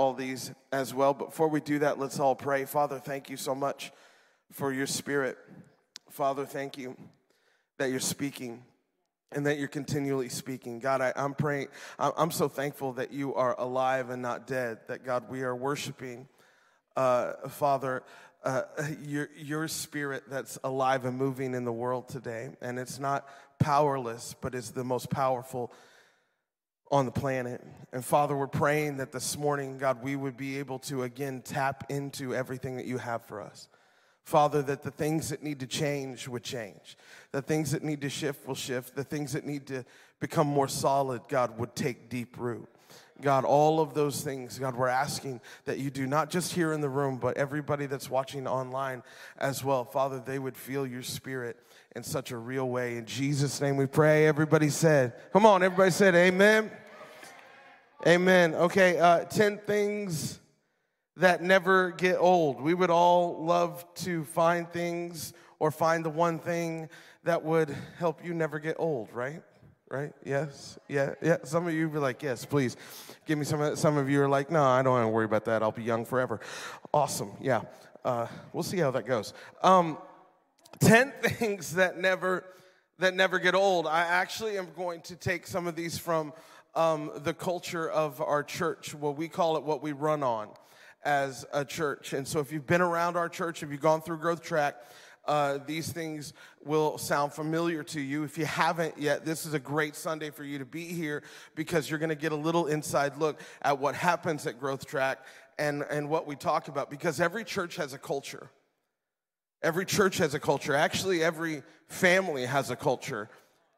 all these as well. Before we do that, let's all pray. Father, thank you so much for your spirit. Father, thank you that you're speaking and that you're continually speaking. God, I, am praying, I'm so thankful that you are alive and not dead, that God, we are worshiping, uh, Father, uh, your, your spirit that's alive and moving in the world today. And it's not powerless, but it's the most powerful on the planet. And Father, we're praying that this morning, God, we would be able to again tap into everything that you have for us. Father, that the things that need to change would change. The things that need to shift will shift. The things that need to become more solid, God, would take deep root. God, all of those things, God, we're asking that you do not just here in the room, but everybody that's watching online as well. Father, they would feel your spirit in such a real way. In Jesus' name we pray. Everybody said, come on, everybody said, Amen. Amen. Okay, uh, 10 things that never get old. We would all love to find things or find the one thing that would help you never get old, right? Right? Yes? Yeah. Yeah. Some of you be like, yes, please. Give me some. Some of you are like, no, I don't want to worry about that. I'll be young forever. Awesome. Yeah. Uh, we'll see how that goes. Um, Ten things that never that never get old. I actually am going to take some of these from um, the culture of our church. Well, we call it what we run on as a church. And so if you've been around our church, if you've gone through Growth Track, uh, these things will sound familiar to you. If you haven't yet, this is a great Sunday for you to be here because you're going to get a little inside look at what happens at Growth Track and, and what we talk about because every church has a culture. Every church has a culture. Actually, every family has a culture.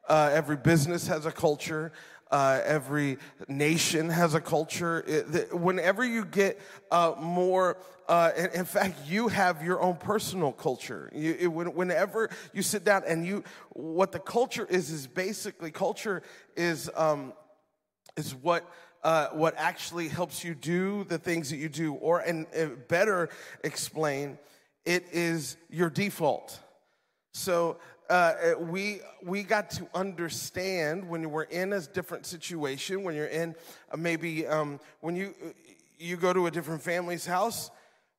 Uh, every business has a culture. Uh, every nation has a culture. It, the, whenever you get uh, more, uh, in, in, fact, you have your own personal culture. You, it, whenever you sit down and you, what the culture is is basically culture is um, is what. Uh, what actually helps you do the things that you do, or and uh, better explain, it is your default. So uh, we we got to understand when we're in a different situation, when you're in uh, maybe um, when you you go to a different family's house,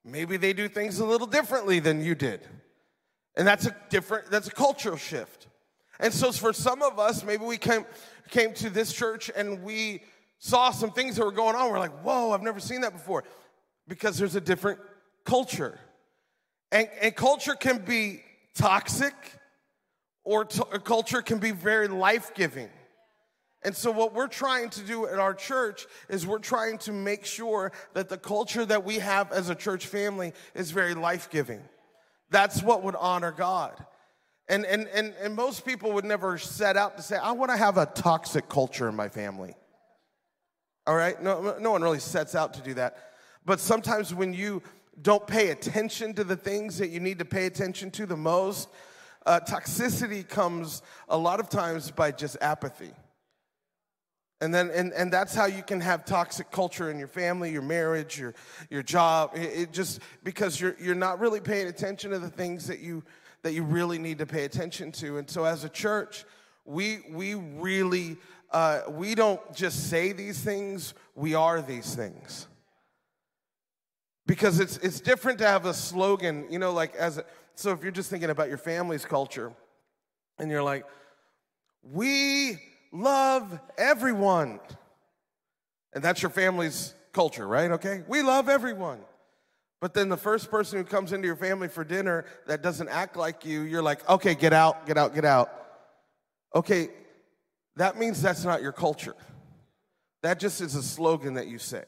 maybe they do things a little differently than you did, and that's a different that's a cultural shift. And so for some of us, maybe we came came to this church and we saw some things that were going on. We're like, whoa, I've never seen that before, because there's a different culture, and, and culture can be toxic or t- culture can be very life giving. And so, what we're trying to do at our church is we're trying to make sure that the culture that we have as a church family is very life giving. That's what would honor God. And, and, and, and most people would never set out to say, I want to have a toxic culture in my family. All right? No, no one really sets out to do that. But sometimes when you don't pay attention to the things that you need to pay attention to the most, uh, toxicity comes a lot of times by just apathy. And then, and, and that's how you can have toxic culture in your family, your marriage, your, your job. It, it just, because you're, you're not really paying attention to the things that you, that you really need to pay attention to. And so as a church, we, we really, uh, we don't just say these things, we are these things. Because it's, it's different to have a slogan, you know, like as a, so if you're just thinking about your family's culture and you're like, we love everyone. And that's your family's culture, right? Okay? We love everyone. But then the first person who comes into your family for dinner that doesn't act like you, you're like, okay, get out, get out, get out. Okay, that means that's not your culture. That just is a slogan that you say.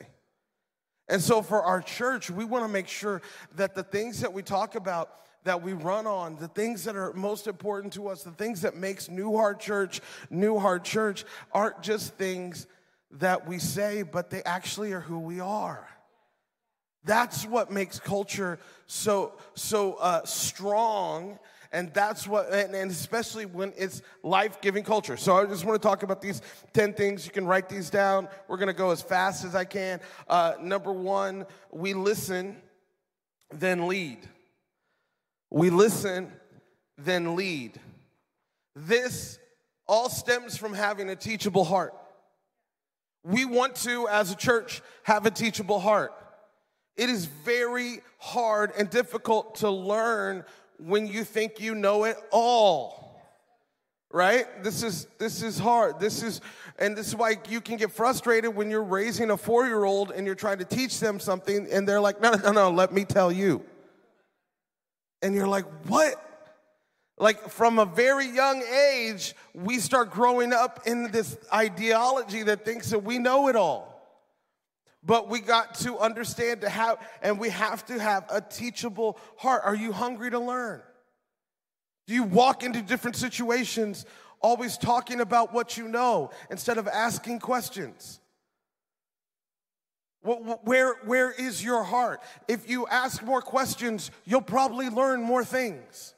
And so for our church, we want to make sure that the things that we talk about that we run on, the things that are most important to us, the things that makes New Heart Church, New Heart Church aren't just things that we say, but they actually are who we are. That's what makes culture so so uh, strong, and that's what, and, and especially when it's life-giving culture. So I just want to talk about these ten things. You can write these down. We're to go as fast as I can. Uh, number one, we listen, then lead. We listen, then lead. This all stems from having a teachable heart. We want to, as a church, have a teachable heart. It is very hard and difficult to learn when you think you know it all. Right? This is this is hard. This is and this is why you can get frustrated when you're raising a 4-year-old and you're trying to teach them something and they're like, "No, no, no, let me tell you." And you're like, "What?" Like from a very young age, we start growing up in this ideology that thinks that we know it all. But we got to understand to have, and we have to have a teachable heart. Are you hungry to learn? Do you walk into different situations always talking about what you know instead of asking questions? Where, where is your heart? If you ask more questions, you'll probably learn more things.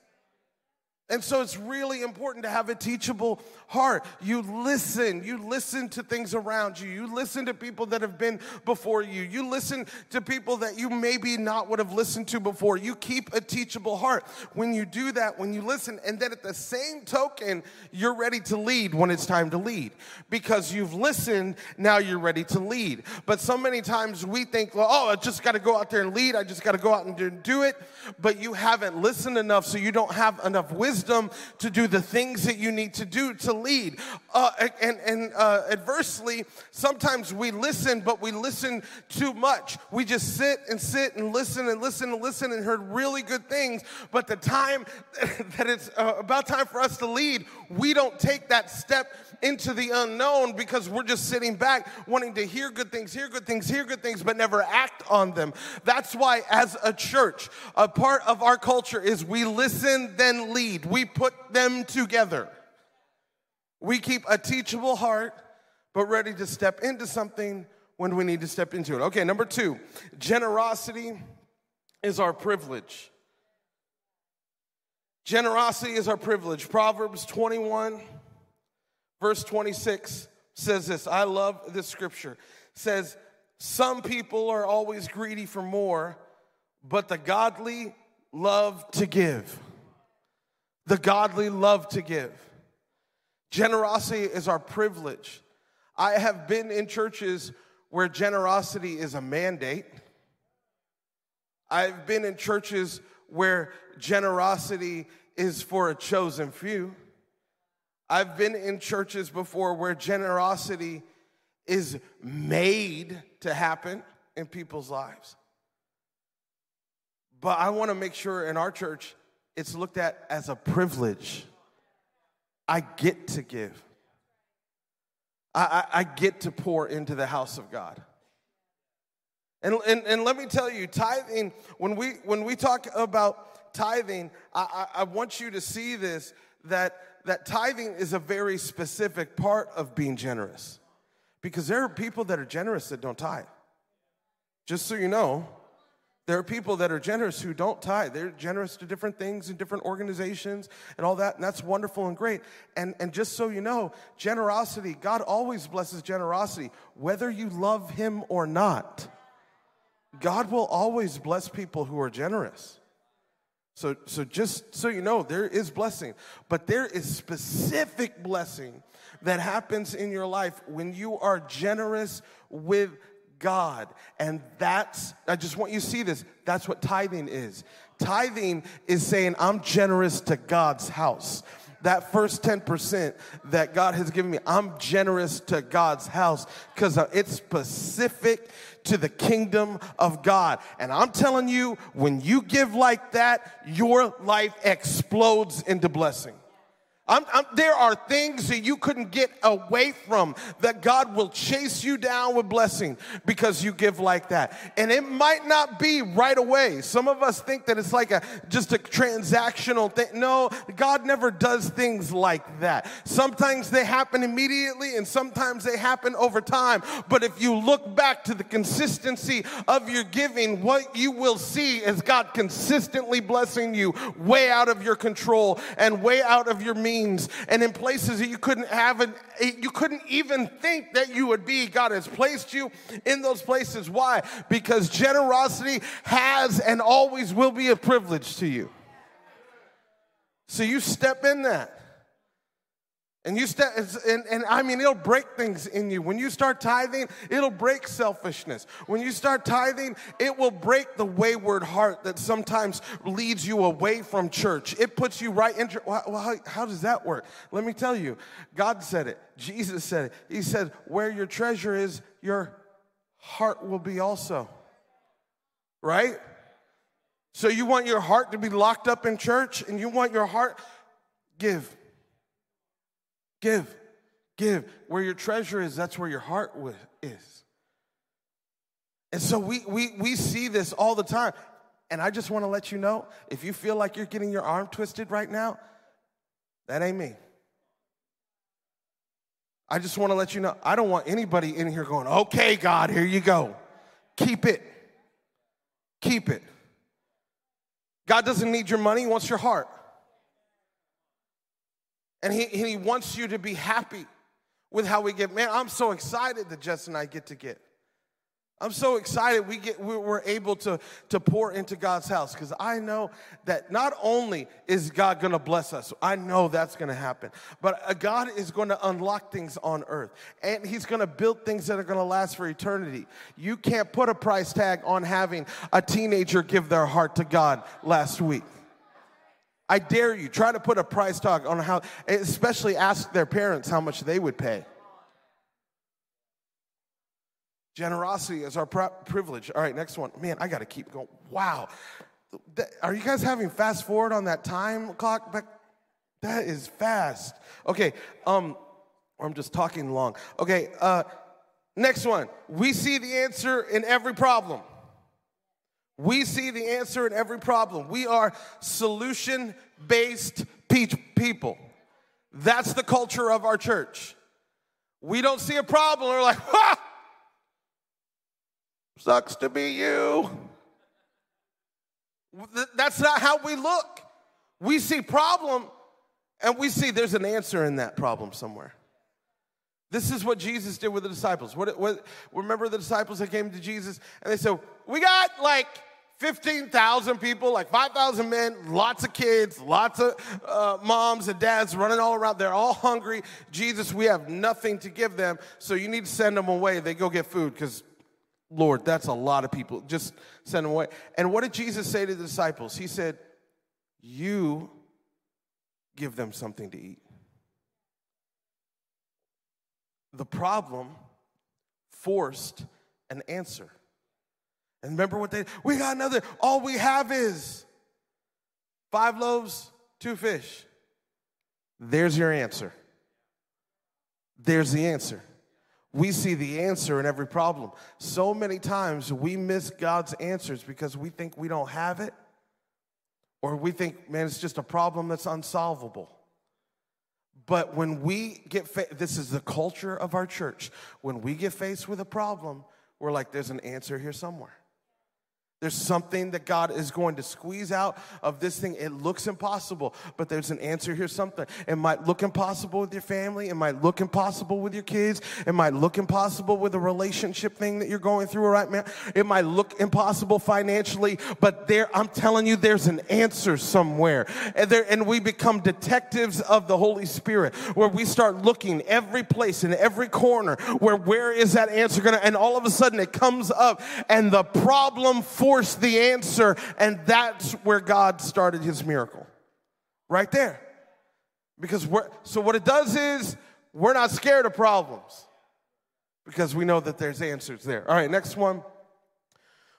And so it's really important to have a teachable heart. You listen. You listen to things around you. You listen to people that have been before you. You listen to people that you maybe not would have listened to before. You keep a teachable heart. When you do that, when you listen, and then at the same token, you're ready to lead when it's time to lead. Because you've listened, now you're ready to lead. But so many times we think, oh, I just got to go out there and lead. I just got to go out and do it. But you haven't listened enough, so you don't have enough wisdom wisdom to do the things that you need to do to lead. Uh, and and uh, adversely, sometimes we listen, but we listen too much. We just sit and sit and listen and listen and listen and heard really good things. But the time that it's uh, about time for us to lead, we don't take that step into the unknown because we're just sitting back wanting to hear good things, hear good things, hear good things, but never act on them. That's why, as a church, a part of our culture is we listen, then lead. We put them together. We keep a teachable heart, but ready to step into something when we need to step into it. Okay, number two, generosity is our privilege. Generosity is our privilege. Proverbs 21, verse 26 says this. I love this scripture. It says, Some people are always greedy for more, but the godly love to give. The godly love to give. Generosity is our privilege. I have been in churches where generosity is a mandate. I've been in churches where generosity is for a chosen few. I've been in churches before where generosity is made to happen in people's lives. But I want to make sure in our church it's looked at as a privilege. I get to give. I, I, I, get to pour into the house of God. And, and, and let me tell you, tithing, when we, when we talk about tithing, I, I, I want you to see this that, that tithing is a very specific part of being generous. Because there are people that are generous that don't tithe. Just so you know, there are people that are generous who don't tithe. They're generous to different things and different organizations and all that, and that's wonderful and great. And, and just so you know, generosity, God always blesses generosity, whether you love Him or not. God will always bless people who are generous. So, so just so you know, there is blessing, but there is specific blessing that happens in your life when you are generous with God. And that's, I just want you to see this. That's what tithing is. Tithing is saying, I'm generous to God's house. That first 10% that God has given me, I'm generous to God's house because it's specific to the kingdom of God. And I'm telling you, when you give like that, your life explodes into blessing. I'm, I'm, there are things that you couldn't get away from that God will chase you down with blessing because you give like that. And it might not be right away. Some of us think that it's like a just a transactional thing. No, God never does things like that. Sometimes they happen immediately and sometimes they happen over time. But if you look back to the consistency of your giving, what you will see is God consistently blessing you way out of your control and way out of your means and in places that you couldn't have and you couldn't even think that you would be. God has placed you in those places. Why? Because generosity has and always will be a privilege to you. So you step in that. And you and, and I mean, it'll break things in you. When you start tithing, it'll break selfishness. When you start tithing, it will break the wayward heart that sometimes leads you away from church. It puts you right into, well, how, how does that work? Let me tell you. God said it. Jesus said it. He said, where your treasure is, your heart will be also. Right? So you want your heart to be locked up in church and you want your heart, give. Give, give. Where your treasure is, that's where your heart is. And so we, we, we see this all the time. And I just want to let you know if you feel like you're getting your arm twisted right now, that ain't me. I just want to let you know I don't want anybody in here going, okay, God, here you go. Keep it. Keep it. God doesn't need your money, He wants your heart. And he, he wants you to be happy with how we get. Man, I'm so excited that Jess and I get to get. I'm so excited we get we're able to, to pour into God's house because I know that not only is God going to bless us, I know that's going to happen, but uh, God is going to unlock things on earth and He's going to build things that are going to last for eternity. You can't put a price tag on having a teenager give their heart to God last week. I dare you, try to put a price tag on how, especially ask their parents how much they would pay. Generosity is our privilege. All right, next one. Man, I got to keep going. Wow. Are you guys having fast forward on that time clock? That is fast. Okay, um, I'm just talking long. Okay, uh, next one. We see the answer in every problem. We see the answer in every problem. We are solution based people. That's the culture of our church. We don't see a problem. We're like, ha! Sucks to be you. That's not how we look. We see problem and we see there's an answer in that problem somewhere. This is what Jesus did with the disciples. What, what, remember the disciples that came to Jesus and they said, We got like 15,000 people, like 5,000 men, lots of kids, lots of uh, moms and dads running all around. They're all hungry. Jesus, we have nothing to give them, so you need to send them away. They go get food because, Lord, that's a lot of people. Just send them away. And what did Jesus say to the disciples? He said, You give them something to eat. The problem forced an answer. And remember what they, we got another, all we have is five loaves, two fish. There's your answer. There's the answer. We see the answer in every problem. So many times we miss God's answers because we think we don't have it, or we think, man, it's just a problem that's unsolvable. But when we get, fa- this is the culture of our church. When we get faced with a problem, we're like, there's an answer here somewhere. There's something that God is going to squeeze out of this thing. It looks impossible, but there's an answer here. Something. It might look impossible with your family. It might look impossible with your kids. It might look impossible with a relationship thing that you're going through right now. It might look impossible financially, but there, I'm telling you, there's an answer somewhere. And, there, and we become detectives of the Holy Spirit, where we start looking every place in every corner where where is that answer going to, and all of a sudden it comes up, and the problem for force the answer, and that's where God started his miracle. Right there. Because we're, so what it does is we're not scared of problems because we know that there's answers there. All right, next one.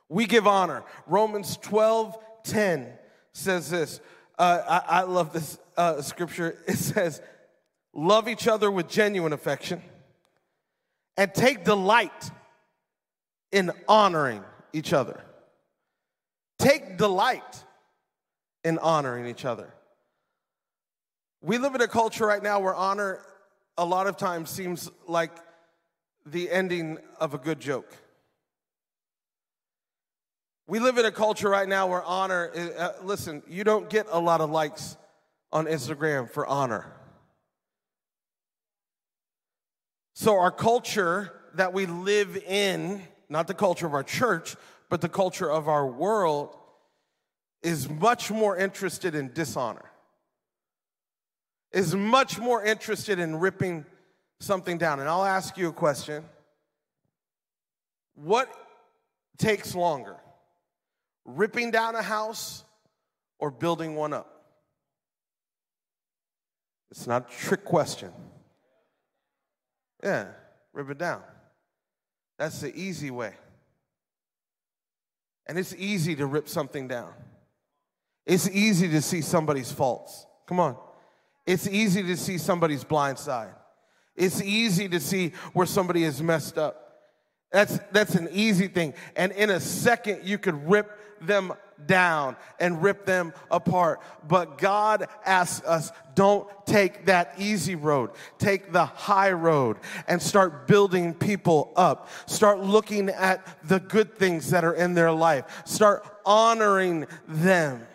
We give honor. Romans 12 10 says this. Uh, I, I, love this uh, scripture. It says, Love each other with genuine affection and take delight in honoring each other. Take delight in honoring each other. We live in a culture right now where honor a lot of times seems like the ending of a good joke. We live in a culture right now where honor, uh, listen, you don't get a lot of likes on Instagram for honor. So, our culture that we live in, not the culture of our church, but the culture of our world is much more interested in dishonor. is much more interested in ripping something down. And I'll ask you a question What takes longer, ripping down a house or building one up? It's not a trick question. Yeah, rip it down. That's the easy way. And it's easy to rip something down. It's easy to see somebody's faults. Come on. It's easy to see somebody's blind side. It's easy to see where somebody is messed up. That's, that's an easy thing. And in a second, you could rip them down and rip them apart. But God asks us don't take that easy road, take the high road and start building people up. Start looking at the good things that are in their life, start honoring them.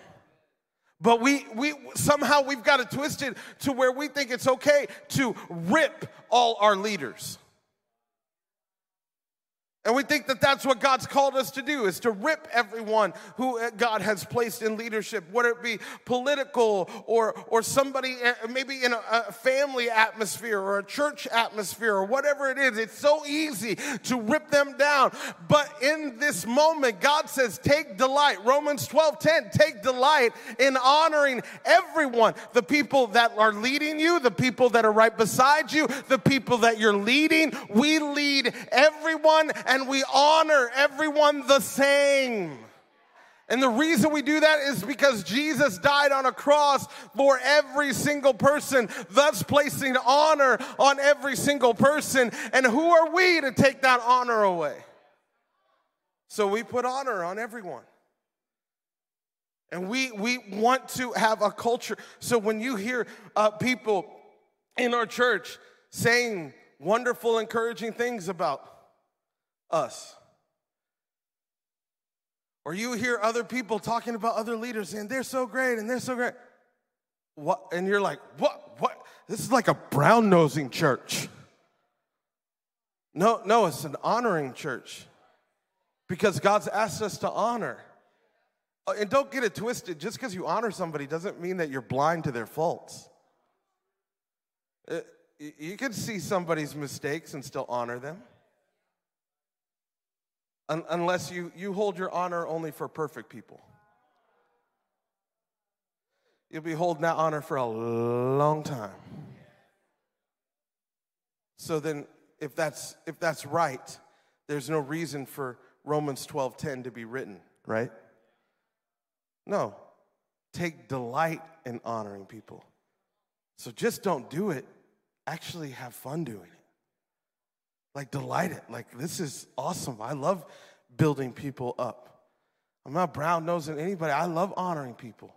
But we, we somehow we've got it twisted to where we think it's okay to rip all our leaders. And we think that that's what God's called us to do is to rip everyone who uh, God has placed in leadership, whether it be political or, or somebody uh, maybe in a, a family atmosphere or a church atmosphere or whatever it is. It's so easy to rip them down. But in this moment, God says, take delight. Romans 12 10, take delight in honoring everyone the people that are leading you, the people that are right beside you, the people that you're leading. We lead everyone and we honor everyone the same. And the reason we do that is because Jesus died on a cross for every single person, thus placing honor on every single person. And who are we to take that honor away? So we put honor on everyone. And we, we want to have a culture. So when you hear uh, people in our church saying wonderful, encouraging things about us. Or you hear other people talking about other leaders saying they're so great and they're so great. What? And you're like, what? What? This is like a brown nosing church. No, no, it's an honoring church because God's asked us to honor. Uh, and don't get it twisted. Just because you honor somebody doesn't mean that you're blind to their faults. Uh, you can see somebody's mistakes and still honor them. Un- unless you, you hold your honor only for perfect people. You'll be holding that honor for a long time. So then, if that's, if that's right, there's no reason for Romans 12:10 to be written, right? No. Take delight in honoring people. So just don't do it. Actually have fun doing it like delighted. Like, this is awesome. I love building people up. I'm not brown nosing anybody. I love honoring people.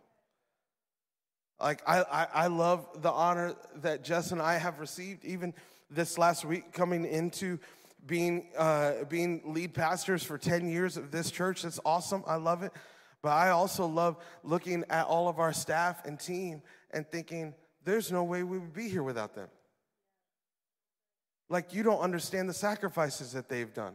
Like, I, I, I love the honor that Jess and I have received, even this last week, coming into being, uh, being lead pastors for 10 years of this church. That's awesome. I love it. But I also love looking at all of our staff and team and thinking, there's no way we would be here without them. Like you don't understand the sacrifices that they've done.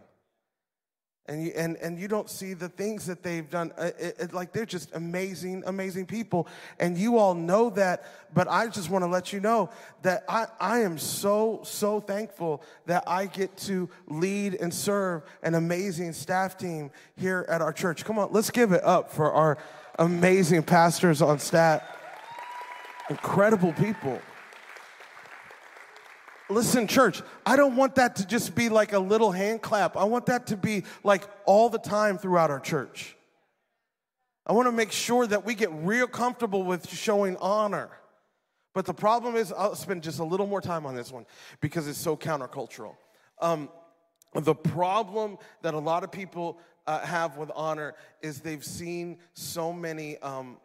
And you, and, and you don't see the things that they've done. Uh, it, it, like they're just amazing, amazing people. And you all know that, but I just want to let you know that I, I am so, so thankful that I get to lead and serve an amazing staff team here at our church. Come on, let's give it up for our amazing pastors on staff. Incredible people. Listen, church, I don't want that to just be like a little hand clap. I want that to be like all the time throughout our church. I want to make sure that we get real comfortable with showing honor. But the problem is, I'll spend just a little more time on this one because it's so countercultural. Um, the problem that a lot of people uh, have with honor is they've seen so many, um,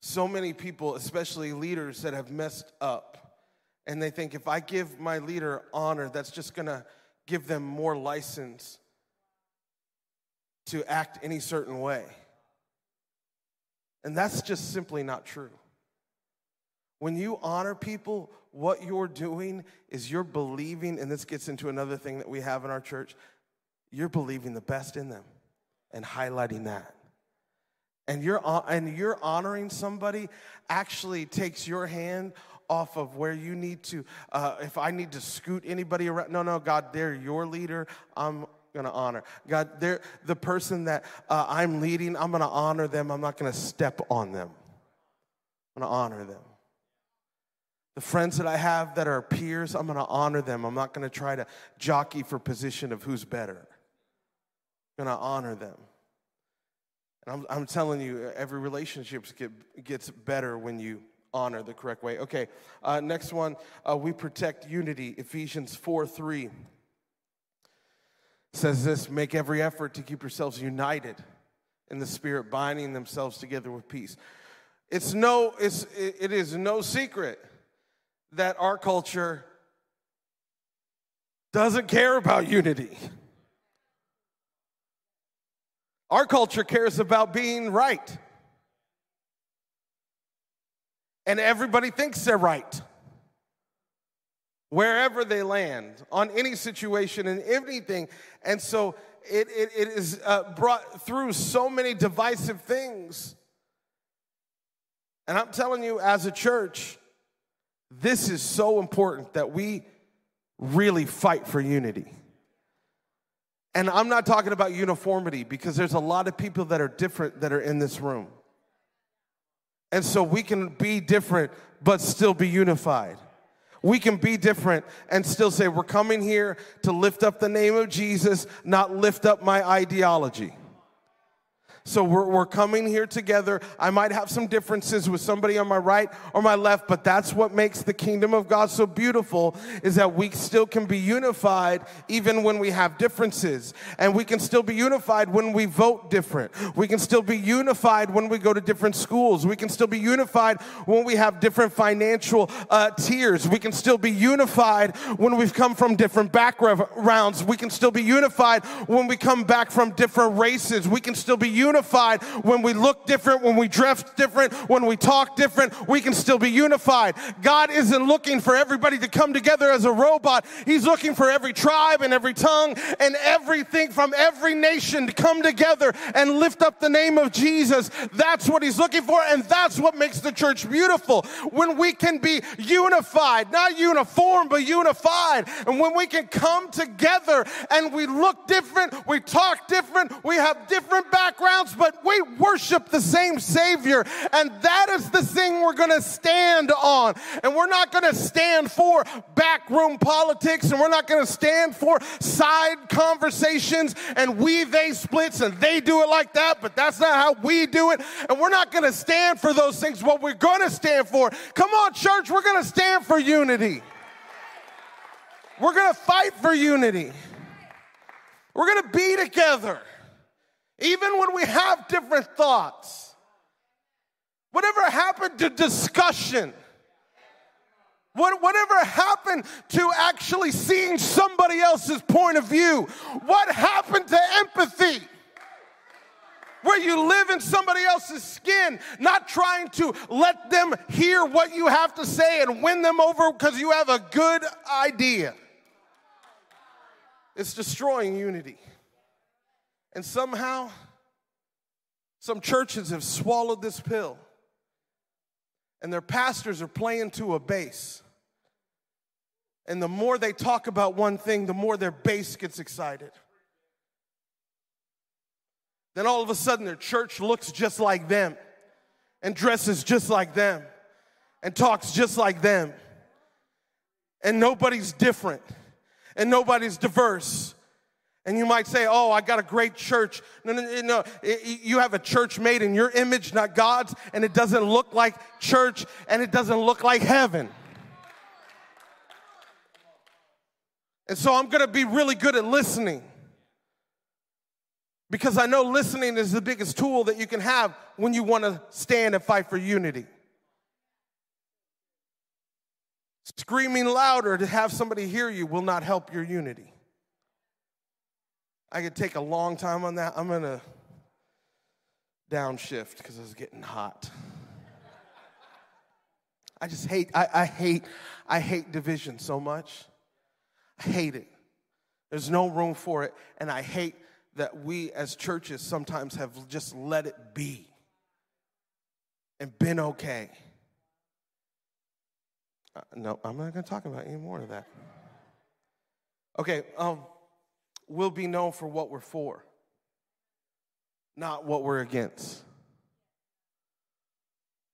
so many people, especially leaders, that have messed up and they think if I give my leader honor, that's just gonna give them more license to act any certain way. And that's just simply not true. When you honor people, what you're doing is you're believing, and this gets into another thing that we have in our church, you're believing the best in them and highlighting that. And you're, and you're honoring somebody actually takes your hand off of where you need to, uh, if I need to scoot anybody around. No, no, God, they're your leader. I'm to honor. God, they're the person that uh, I'm leading. I'm to honor them. I'm not to step on them. I'm to honor them. The friends that I have that are peers, I'm to honor them. I'm not to try to jockey for position of who's better. I'm to honor them. And I'm, I'm telling you, every relationship get, gets better when you honor the correct way. Okay, uh, next one, uh, we protect unity. Ephesians 4 3 says this make every effort to keep yourselves united in the spirit, binding themselves together with peace. It's no, it's, it is no secret that our culture doesn't care about unity. Our culture cares about being right. And everybody thinks they're right. Wherever they land, on any situation and anything. And so it, it, it is uh, brought through so many divisive things. And I'm telling you, as a church, this is so important that we really fight for unity. And I'm not talking about uniformity because there's a lot of people that are different that are in this room. And so we can be different but still be unified. We can be different and still say, We're coming here to lift up the name of Jesus, not lift up my ideology. So we're, we're coming here together. I might have some differences with somebody on my right or my left, but that's what makes the kingdom of God so beautiful is that we still can be unified even when we have differences. And we can still be unified when we vote different. We can still be unified when we go to different schools. We can still be unified when we have different financial uh, tiers. We can still be unified when we've come from different backgrounds. We can still be unified when we come back from different races. We can still be unified unified when we look different, when we dress different, when we talk different, we can still be unified. God isn't looking for everybody to come together as a robot. He's looking for every tribe and every tongue and everything from every nation to come together and lift up the name of Jesus. That's what he's looking for, and that's what makes the church beautiful. When we can be unified, not uniform, but unified. And when we can come together and we look different, we talk different, we have different backgrounds but we worship the same Savior. And that is the thing we're going to stand on. And we're not going to stand for backroom politics and we're not going to stand for side conversations and we they splits and they do it like that, but that's not how we do it. And we're not going to stand for those things. What we're going to stand for, come on, church, we're going to stand for unity. We're going to fight for unity. We're going to be together. Even when we have different thoughts, whatever happened to discussion? What, whatever happened to actually seeing somebody else's point of view? What happened to empathy? Where you live in somebody else's skin, not trying to let them hear what you have to say and win them over because you have a good idea. It's destroying unity. And somehow, some churches have swallowed this pill, and their pastors are playing to a base. And the more they talk about one thing, the more their base gets excited. Then all of a sudden, their church looks just like them, and dresses just like them, and talks just like them. And nobody's different, and nobody's diverse, and you might say, Oh, I got a great church. No, no, no. You have a church made in your image, not God's, and it doesn't look like church and it doesn't look like heaven. And so I'm gonna be really good at listening because I know listening is the biggest tool that you can have when you wanna stand and fight for unity. Screaming louder to have somebody hear you will not help your unity. I could take a long time on that. I'm going to downshift because it's getting hot. I just hate, I, I hate, I hate division so much. I hate it. There's no room for it. And I hate that we as churches sometimes have just let it be and been okay. Uh, no, I'm not going to talk about any more of that. Okay, um, we'll be known for what we're for, not what we're against.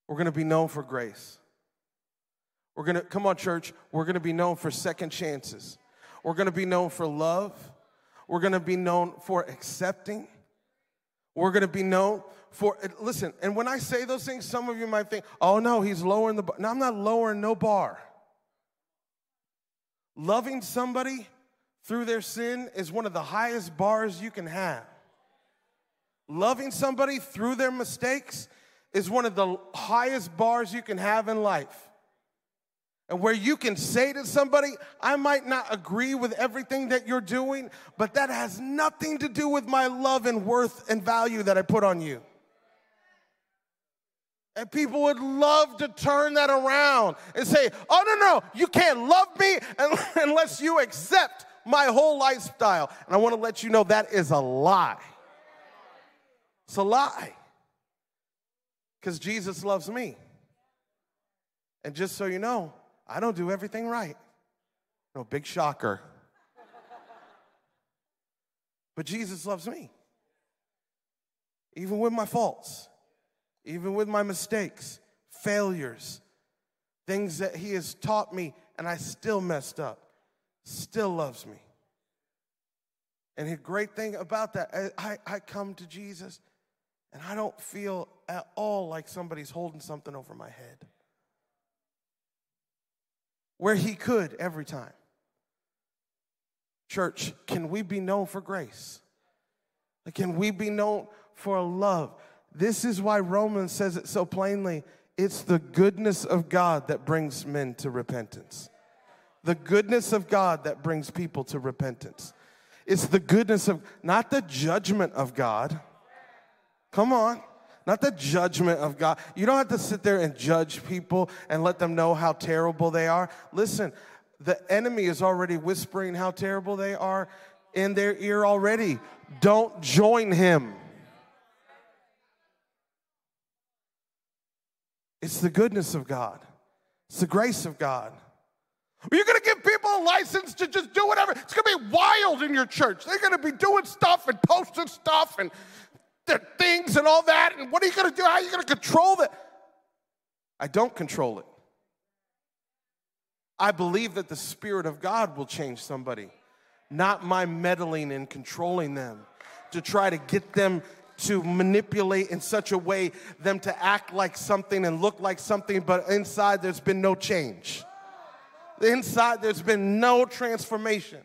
We're going to be known for grace. We're going to, come on, church, we're going to be known for second chances. We're going to be known for love. We're going to be known for accepting. We're going to be known for, listen, and when I say those things, some of you might think, oh no, he's lowering the bar. No, I'm not lowering no bar. Loving somebody through their sin is one of the highest bars you can have. Loving somebody through their mistakes is one of the highest bars you can have in life. And where you can say to somebody, I might not agree with everything that you're doing, but that has nothing to do with my love and worth and value that I put on you. And people would love to turn that around and say, oh, no, no, you can't love me unless you accept my whole lifestyle. And I want to let you know that is a lie. It's a lie. Because Jesus loves me. And just so you know, I don't do everything right. No, big shocker. but Jesus loves me. Even with my faults, even with my mistakes, failures, things that He has taught me and I still messed up, still loves me. And the great thing about that, I, I come to Jesus and I don't feel at all like somebody's holding something over my head where he could every time. Church, can we be known for grace? Can we be known for love? This is why Romans says it so plainly. It's the goodness of God that brings men to repentance. The goodness of God that brings people to repentance. It's the goodness of, not the judgment of God. Come on not the judgment of God. You don't have to sit there and judge people and let them know how terrible they are. Listen, the enemy is already whispering how terrible they are in their ear already. Don't join him. It's the goodness of God, it's the grace of God. You're gonna give people a license to just do whatever. It's gonna be wild in your church. They're gonna be doing stuff and posting stuff and their things and all that. And what are you going to do? How are you going to control that? I don't control it. I believe that the Spirit of God will change somebody, not my meddling and controlling them to try to get them to manipulate in such a way them to act like something and look like something, but inside there's been no change. Inside there's been no transformation.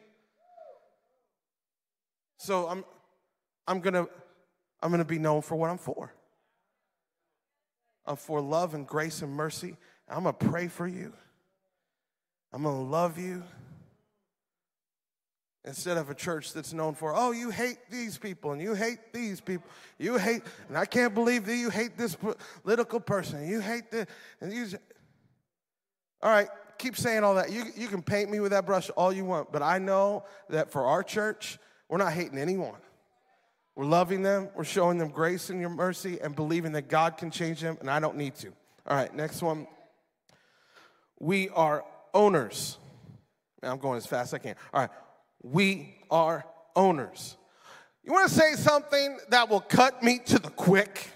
So I'm, I'm gonna I'm to be known for what I'm for. I'm for love and grace and mercy. I'm to pray for you. I'm to love you. Instead of a church that's known for, oh, you hate these people and you hate these people. You hate, and I can't believe that you hate this political person. You hate this. And you, all right, keep saying all that. You, you can paint me with that brush all you want, but I know that for our church, we're not hating anyone. We're loving them, we're showing them grace and your mercy, and believing that God can change them, and I don't need to. All right, next one. We are owners. I'm going as fast as I can. All right, we are owners. You want to say something that will cut me to the quick?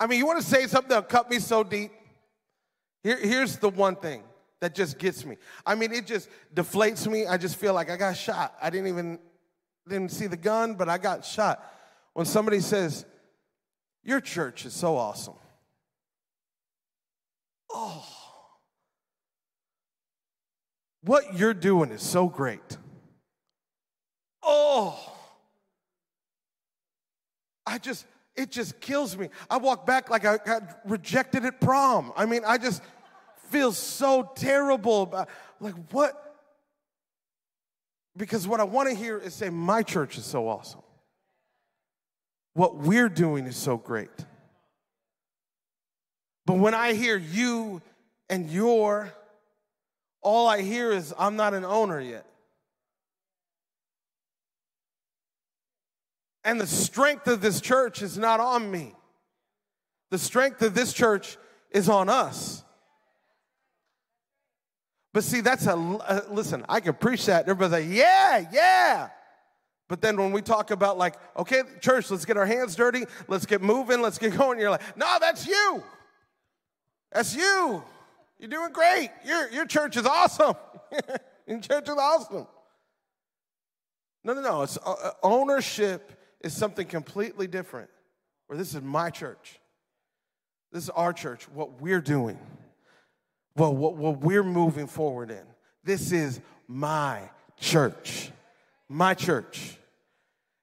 I mean, you want to say something that'll cut me so deep? Here, here's the one thing that just gets me. I mean, it just deflates me. I just feel like I got shot. I didn't even didn't see the gun, but I got shot when somebody says, Your church is so awesome. Oh, what you're doing is so great. Oh, I just, it just kills me. I walk back like I got rejected at prom. I mean, I just feel so terrible like, what? Because what I want to hear is say, My church is so awesome what we're doing is so great. But when I hear you and your, all I hear is, I'm not an owner yet. And the strength of this church is not on me. The strength of this church is on us. But see, that's a, listen, I can preach that. Everybody's like, yeah, yeah. But then when we talk about, like, okay, church, let's get our hands dirty, let's get moving, let's get going, you're like, no, that's you. That's you. You're doing great. Your, your church is awesome. your church is awesome. No, no, no. It's, uh, uh, ownership is something completely different. Where this is my church. This is our church, what we're doing, well, what, what we're moving forward in. This is my church. My church.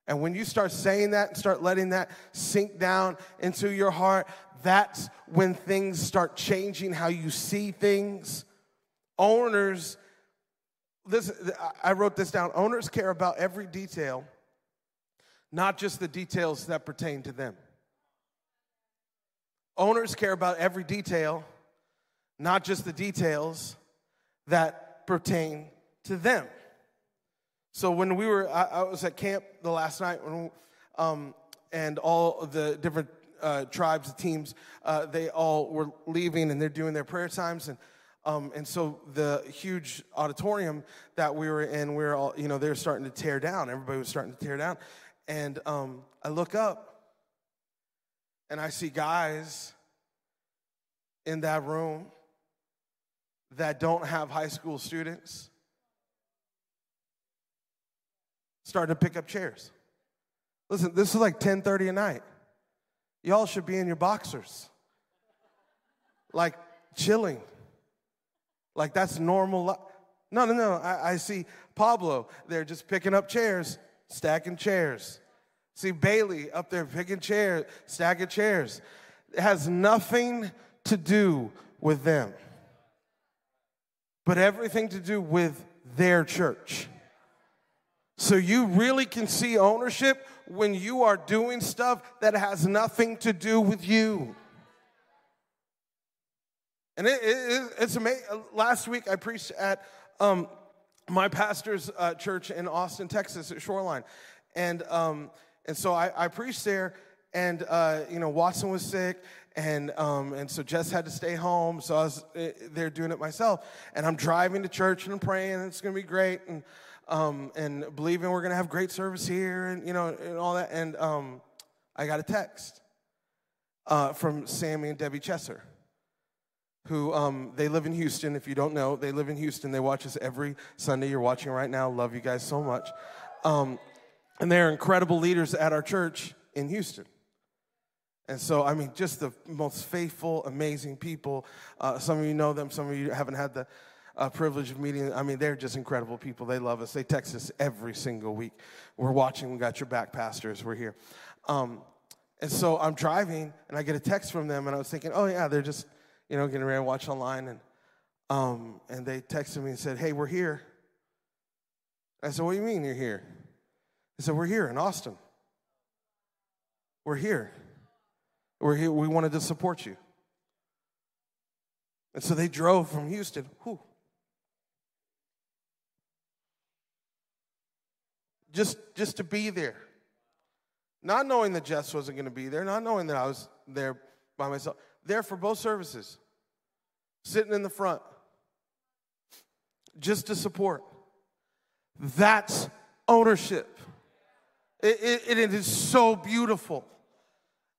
And when you start saying that and start letting that sink down into your heart, that's when things start changing how you see things. Owners, this, I wrote this down. Owners care about every detail, not just the details that pertain to them. Owners care about every detail, not just the details that pertain to them. So when we were, I, I was at camp the last night, when, um, and all the different uh, tribes, teams, uh, they all were leaving and they're doing their prayer times. And, um, and so the huge auditorium that we were in, we were all, you know, they were starting to tear down. Everybody was starting to tear down. And um, I look up and I see guys in that room that don't have high school students starting to pick up chairs. Listen, this is like 10:30 at night. Y'all should be in your boxers. Like chilling. Like that's normal. No, no, no. I, I see Pablo there just picking up chairs, stacking chairs. See Bailey up there picking chairs, stacking chairs. It has nothing to do with them, but everything to do with their church. So you really can see ownership when you are doing stuff that has nothing to do with you. And it, it, it's amazing. Last week I preached at um, my pastor's uh, church in Austin, Texas, at Shoreline. And, um, and so I, I, preached there, and, uh, you know, Watson was sick, and, um, and so Jess had to stay home, so I was uh, there doing it myself. And I'm driving to church, and I'm praying, and it's going to be great. And um, and believing we're going to have great service here and, you know, and all that. And um, I got a text uh, from Sammy and Debbie Chesser, who um, they live in Houston. If you don't know, they live in Houston. They watch us every Sunday. You're watching right now. Love you guys so much. Um, and they're incredible leaders at our church in Houston. And so, I mean, just the most faithful, amazing people. Uh, some of you know them, some of you haven't had the uh, privilege of meeting. I mean, they're just incredible people. They love us. They text us every single week. We're watching. We got your back, pastors. We're here. Um, and so I'm driving, and I get a text from them, and I was thinking, oh yeah, they're just, you know, getting ready to watch online, and um, and they texted me and said, hey, we're here. I said, what do you mean you're here? They said, we're here in Austin. We're here. We're here. We wanted to support you. And so they drove from Houston. Whew, just, just to be there. Not knowing that Jess wasn't going to be there, not knowing that I was there by myself. There for both services, sitting in the front, just to support. That's ownership. it, it, it is so beautiful.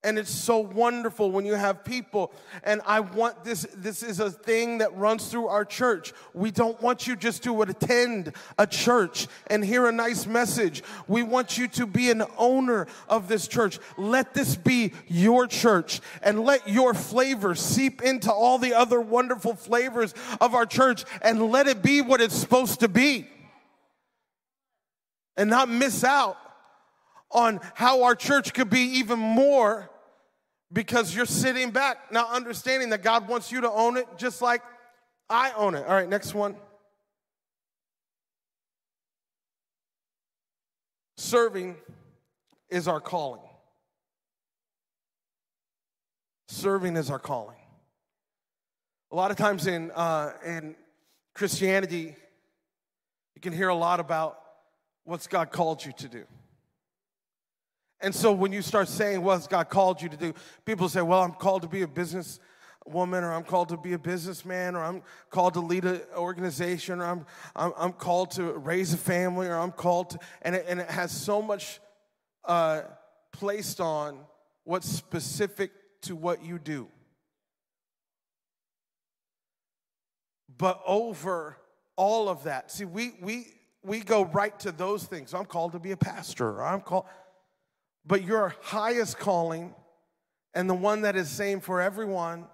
And it's so wonderful when you have people. And I want this, this is a thing that runs through our church. We don't want you just to attend a church and hear a nice message. We want you to be an owner of this church. Let this be your church and let your flavor seep into all the other wonderful flavors of our church and let it be what it's supposed to be. And not miss out on how our church could be even more because you're sitting back, not understanding that God wants you to own it just like I own it. All right, next one. Serving is our calling. Serving is our calling. A lot of times in, uh, in Christianity, you can hear a lot about what's God called you to do. And so when you start saying, what's God called you to do? People say, well, I'm called to be a business woman, or I'm called to be a businessman, or I'm called to lead an organization, or I'm, I'm, I'm called to raise a family, or I'm called to, and it, and it has so much uh, placed on what's specific to what you do. But over all of that, see, we, we, we go right to those things. I'm called to be a pastor, or I'm called, but your highest calling and the one that is same for everyone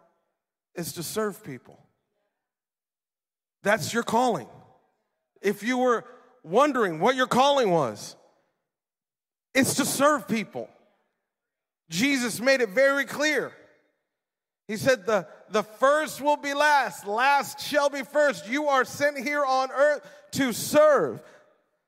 is to serve people. That's your calling. If you were wondering what your calling was, it's to serve people. Jesus made it very clear. He said, the, the first will be last, last shall be first. You are sent here on earth to serve.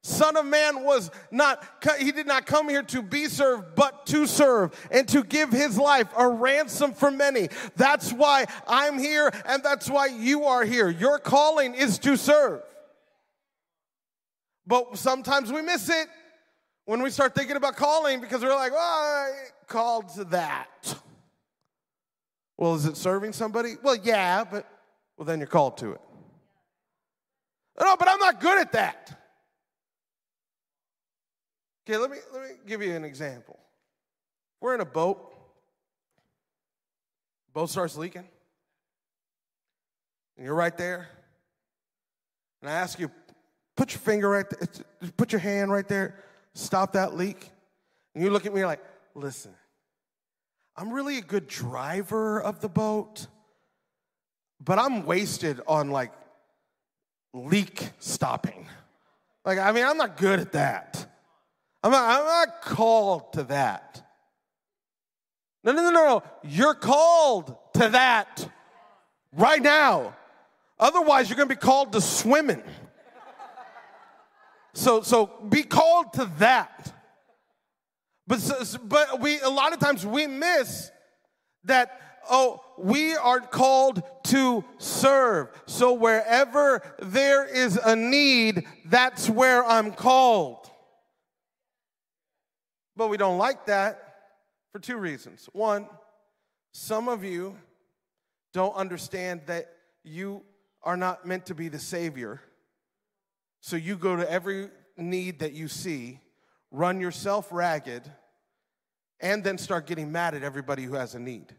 Son of Man was not, he did not come here to be served, but to serve and to give his life a ransom for many. That's why I'm here and that's why you are here. Your calling is to serve. But sometimes we miss it when we start thinking about calling because we're like, oh, I called to that. Well, is it serving somebody? Well, yeah, but well, then you're called to it. No, but I'm not good at that. Okay, let me let me give you an example. We're in a boat. Boat starts leaking. And you're right there. And I ask you, put your finger right there, put your hand right there, stop that leak. And you look at me like, listen, I'm really a good driver of the boat, but I'm wasted on like leak stopping. Like, I mean, I'm not good at that. I'm not, I'm not called to that. No, no, no, no, no. You're called to that right now. Otherwise, you're going to be called to swimming. So, so be called to that. But, but we, a lot of times we miss that, oh, we are called to serve. So wherever there is a need, that's where I'm called. But we don't like that for two reasons. One, some of you don't understand that you are not meant to be the Savior. So you go to every need that you see, run yourself ragged, and then start getting mad at everybody who has a need.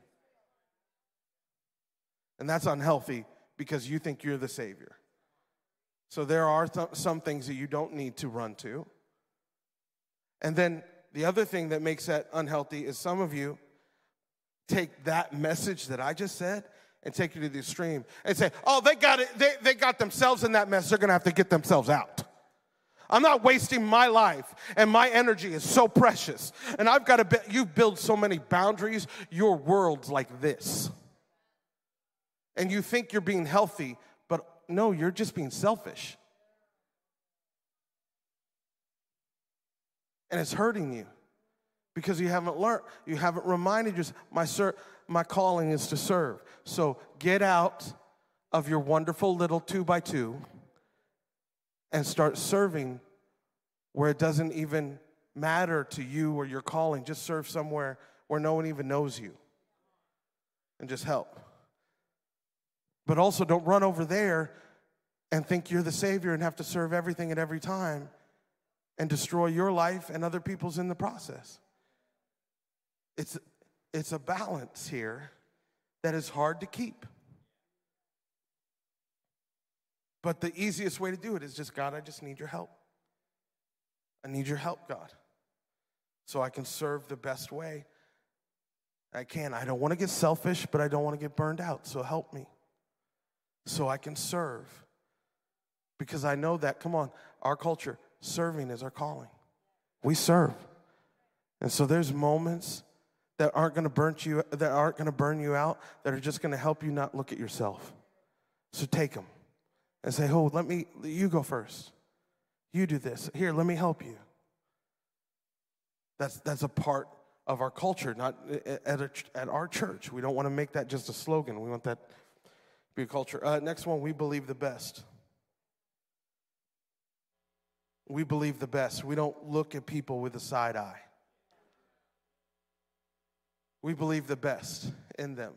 And that's unhealthy because you think you're the Savior. So there are th- some things that you don't need to run to. And then the other thing that makes that unhealthy is some of you take that message that I just said and take it to the extreme and say, oh, they got it, they, they got themselves in that mess, they're gonna have to get themselves out. I'm not wasting my life, and my energy is so precious. And I've got to be, you build so many boundaries, your world's like this. And you think you're being healthy, but no, you're just being selfish. And it's hurting you because you haven't learned, you haven't reminded yourself, my, sir, my calling is to serve. So get out of your wonderful little two by two and start serving where it doesn't even matter to you or your calling. Just serve somewhere where no one even knows you and just help. But also, don't run over there and think you're the Savior and have to serve everything at every time and destroy your life and other people's in the process. It's, it's a balance here that is hard to keep. But the easiest way to do it is just God, I just need your help. I need your help, God, so I can serve the best way I can. I don't want to get selfish, but I don't want to get burned out, so help me so I can serve. Because I know that, come on, our culture, serving is our calling. We serve. And so there's moments that aren't going to burn you that aren't going to burn you out that are just going to help you not look at yourself. So take them and say, "Oh, let me you go first. You do this. Here, let me help you." That's that's a part of our culture, not at, a, at our church. We don't want to make that just a slogan. We want that to be a culture. Uh, next one, we believe the best. We believe the best. We don't look at people with a side eye. We believe the best in them.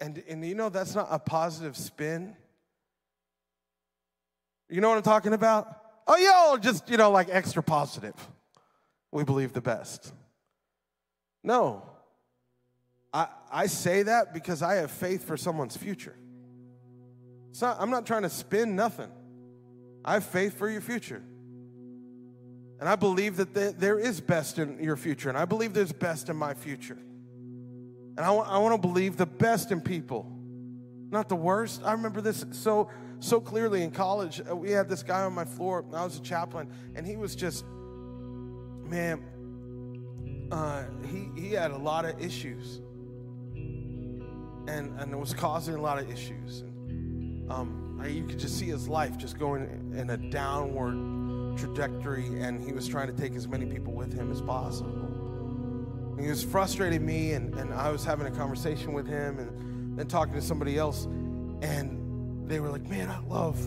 And, and you know, that's not a positive spin. You know what I'm talking about? Oh, y'all oh, just, you know, like extra positive. We believe the best. No. I, I say that because I have faith for someone's future. Not, I'm not trying to spin nothing. I have faith for your future. And I believe that there is best in your future, and I believe there's best in my future. And I I want to believe the best in people, not the worst. I remember this so so clearly in college. Uh, we had this guy on my floor. I was a chaplain, and he was just, man, uh, he he had a lot of issues, and and it was causing a lot of issues. And um, You could just see his life just going in a downward trajectory, and he was trying to take as many people with him as possible. And he was frustrating me, and, and I was having a conversation with him, and then talking to somebody else, and they were like, "Man, I love,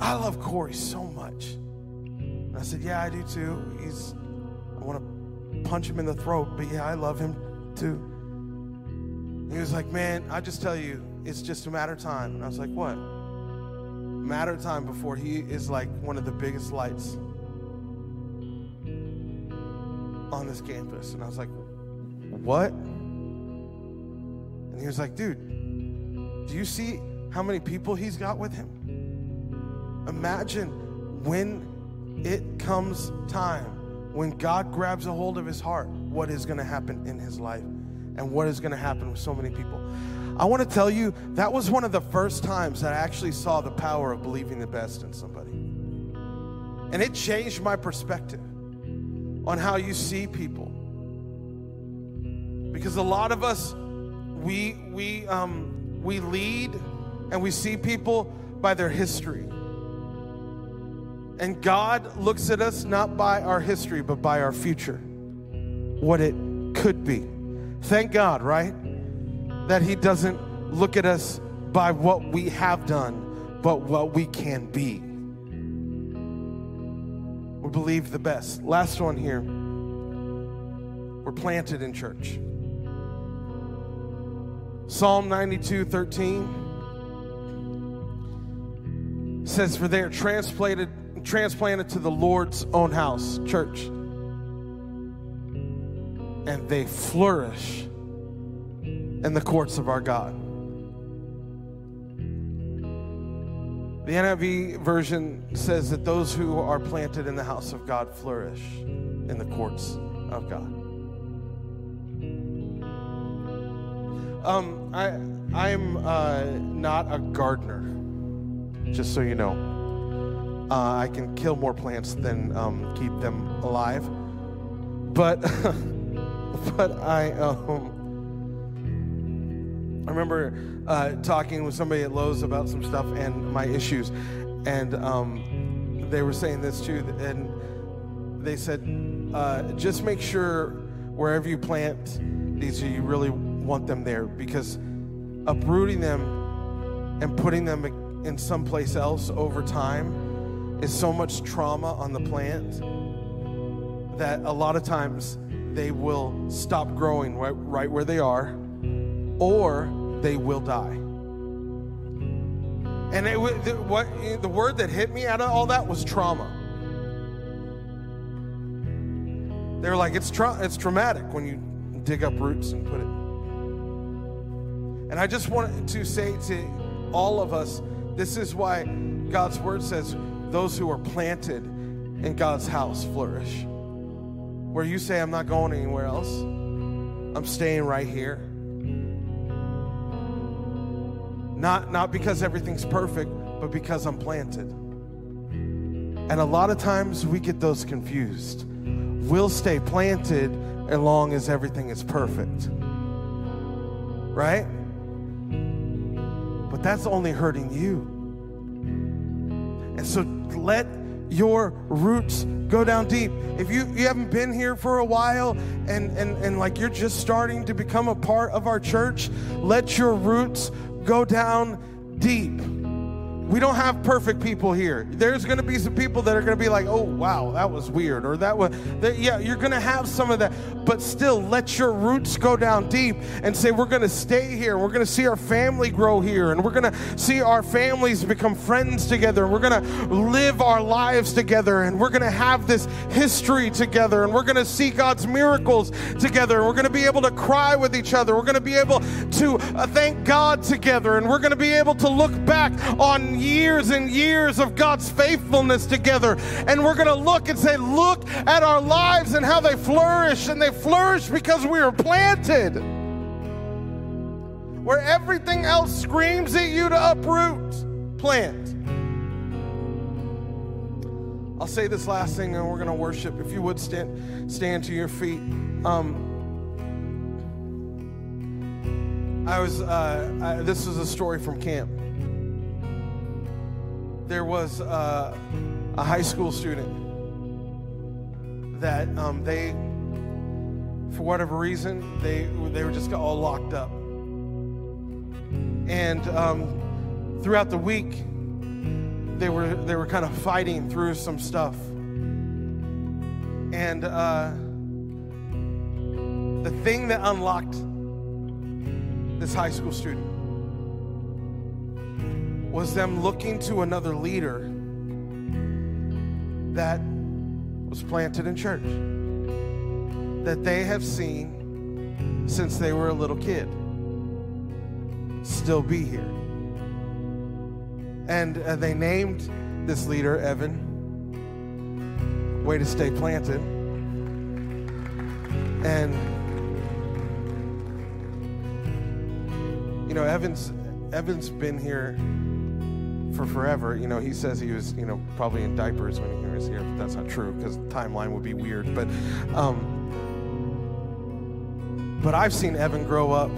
I love Corey so much." And I said, "Yeah, I do too. He's, I want to punch him in the throat, but yeah, I love him too." He was like, "Man, I just tell you, it's just a matter of time." And I was like, "What?" Matter of time before he is like one of the biggest lights on this campus. And I was like, What? And he was like, Dude, do you see how many people he's got with him? Imagine when it comes time, when God grabs a hold of his heart, what is going to happen in his life and what is going to happen with so many people. I want to tell you that was one of the first times that I actually saw the power of believing the best in somebody. And it changed my perspective on how you see people. Because a lot of us, we, we, um, we lead and we see people by their history. And God looks at us not by our history, but by our future, what it could be. Thank God, right? That He doesn't look at us by what we have done, but what we can be. We believe the best. Last one here. We're planted in church. Psalm 92 13 says, For they are transplanted, transplanted to the Lord's own house, church, and they flourish in the courts of our God. The NIV version says that those who are planted in the house of God flourish in the courts of God. Um, I I'm uh, not a gardener, just so you know. Uh, I can kill more plants than um, keep them alive, but but I um, I remember uh, talking with somebody at Lowe's about some stuff and my issues, and um, they were saying this too. And they said, uh, just make sure wherever you plant these, you really want them there because uprooting them and putting them in someplace else over time is so much trauma on the plant that a lot of times they will stop growing right, right where they are or they will die. And it, the, what, the word that hit me out of all that was trauma. They were like, it's, tra- it's traumatic when you dig up roots and put it. And I just wanted to say to all of us this is why God's word says those who are planted in God's house flourish. Where you say, I'm not going anywhere else, I'm staying right here. Not, not because everything's perfect, but because I'm planted. And a lot of times we get those confused. We'll stay planted as long as everything is perfect. Right? But that's only hurting you. And so let your roots go down deep. If you, you haven't been here for a while and, and, and like you're just starting to become a part of our church, let your roots go down deep. We don't have perfect people here. There's going to be some people that are going to be like, "Oh, wow, that was weird," or "That was that, yeah." You're going to have some of that, but still, let your roots go down deep and say, "We're going to stay here. We're going to see our family grow here, and we're going to see our families become friends together. And we're going to live our lives together, and we're going to have this history together, and we're going to see God's miracles together. And we're going to be able to cry with each other. We're going to be able to uh, thank God together, and we're going to be able to look back on." Years and years of God's faithfulness together. And we're going to look and say, look at our lives and how they flourish. And they flourish because we are planted. Where everything else screams at you to uproot, plant. I'll say this last thing and we're going to worship. If you would stand, stand to your feet. Um, I was, uh, I, this is a story from camp there was uh, a high school student that um, they, for whatever reason, they they were just all locked up. And um, throughout the week, they were they were kind of fighting through some stuff. And uh, the thing that unlocked this high school student was them looking to another leader that was planted in church, that they have seen since they were a little kid, still be here. And uh, they named this leader Evan. Way to stay planted. And, you know, Evan's, Evan's been here for forever. You know, he says he was, you know, probably in diapers when he was here, but that's not true because timeline would be weird. But, um, but I've seen Evan grow up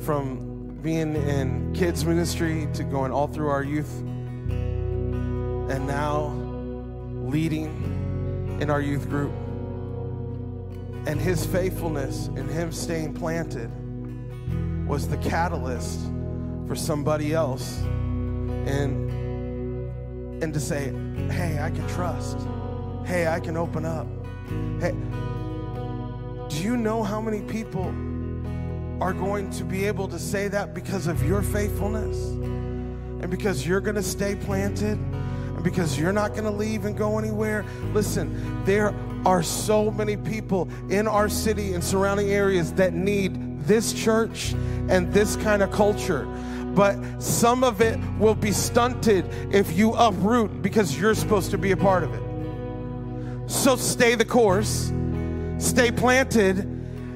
from being in kids ministry to going all through our youth, and now leading in our youth group. And his faithfulness and him staying planted was the catalyst for somebody else and and to say, "Hey, I can trust. Hey, I can open up." Hey, do you know how many people are going to be able to say that because of your faithfulness? And because you're going to stay planted? And because you're not going to leave and go anywhere? Listen, there are so many people in our city and surrounding areas that need this church and this kind of culture but some of it will be stunted if you uproot because you're supposed to be a part of it. So stay the course, stay planted,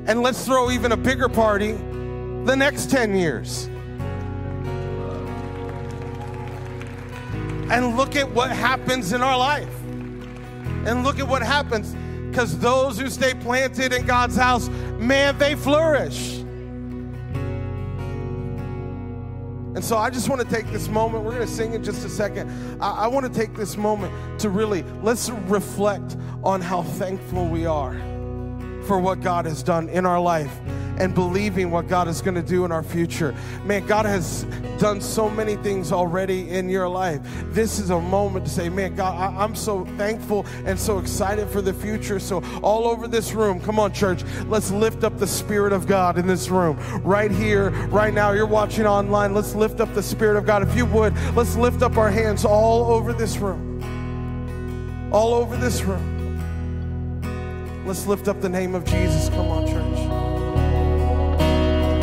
and let's throw even a bigger party the next 10 years. And look at what happens in our life. And look at what happens because those who stay planted in God's house, man, they flourish. And so I just want to take this moment. We're going to sing in just a second. I, I want to take this moment to really let's reflect on how thankful we are for what God has done in our life and believing what God is going to do in our future. Man, God has done so many things already in your life. This is a moment to say, man, God, I, am so thankful and so excited for the future. So, all over this room, come on, church, let's lift up the Spirit of God in this room. Right here, right now, you're watching online, let's lift up the Spirit of God. If you would, let's lift up our hands all over this room. All over this room. Let's lift up the name of Jesus. Come on, church.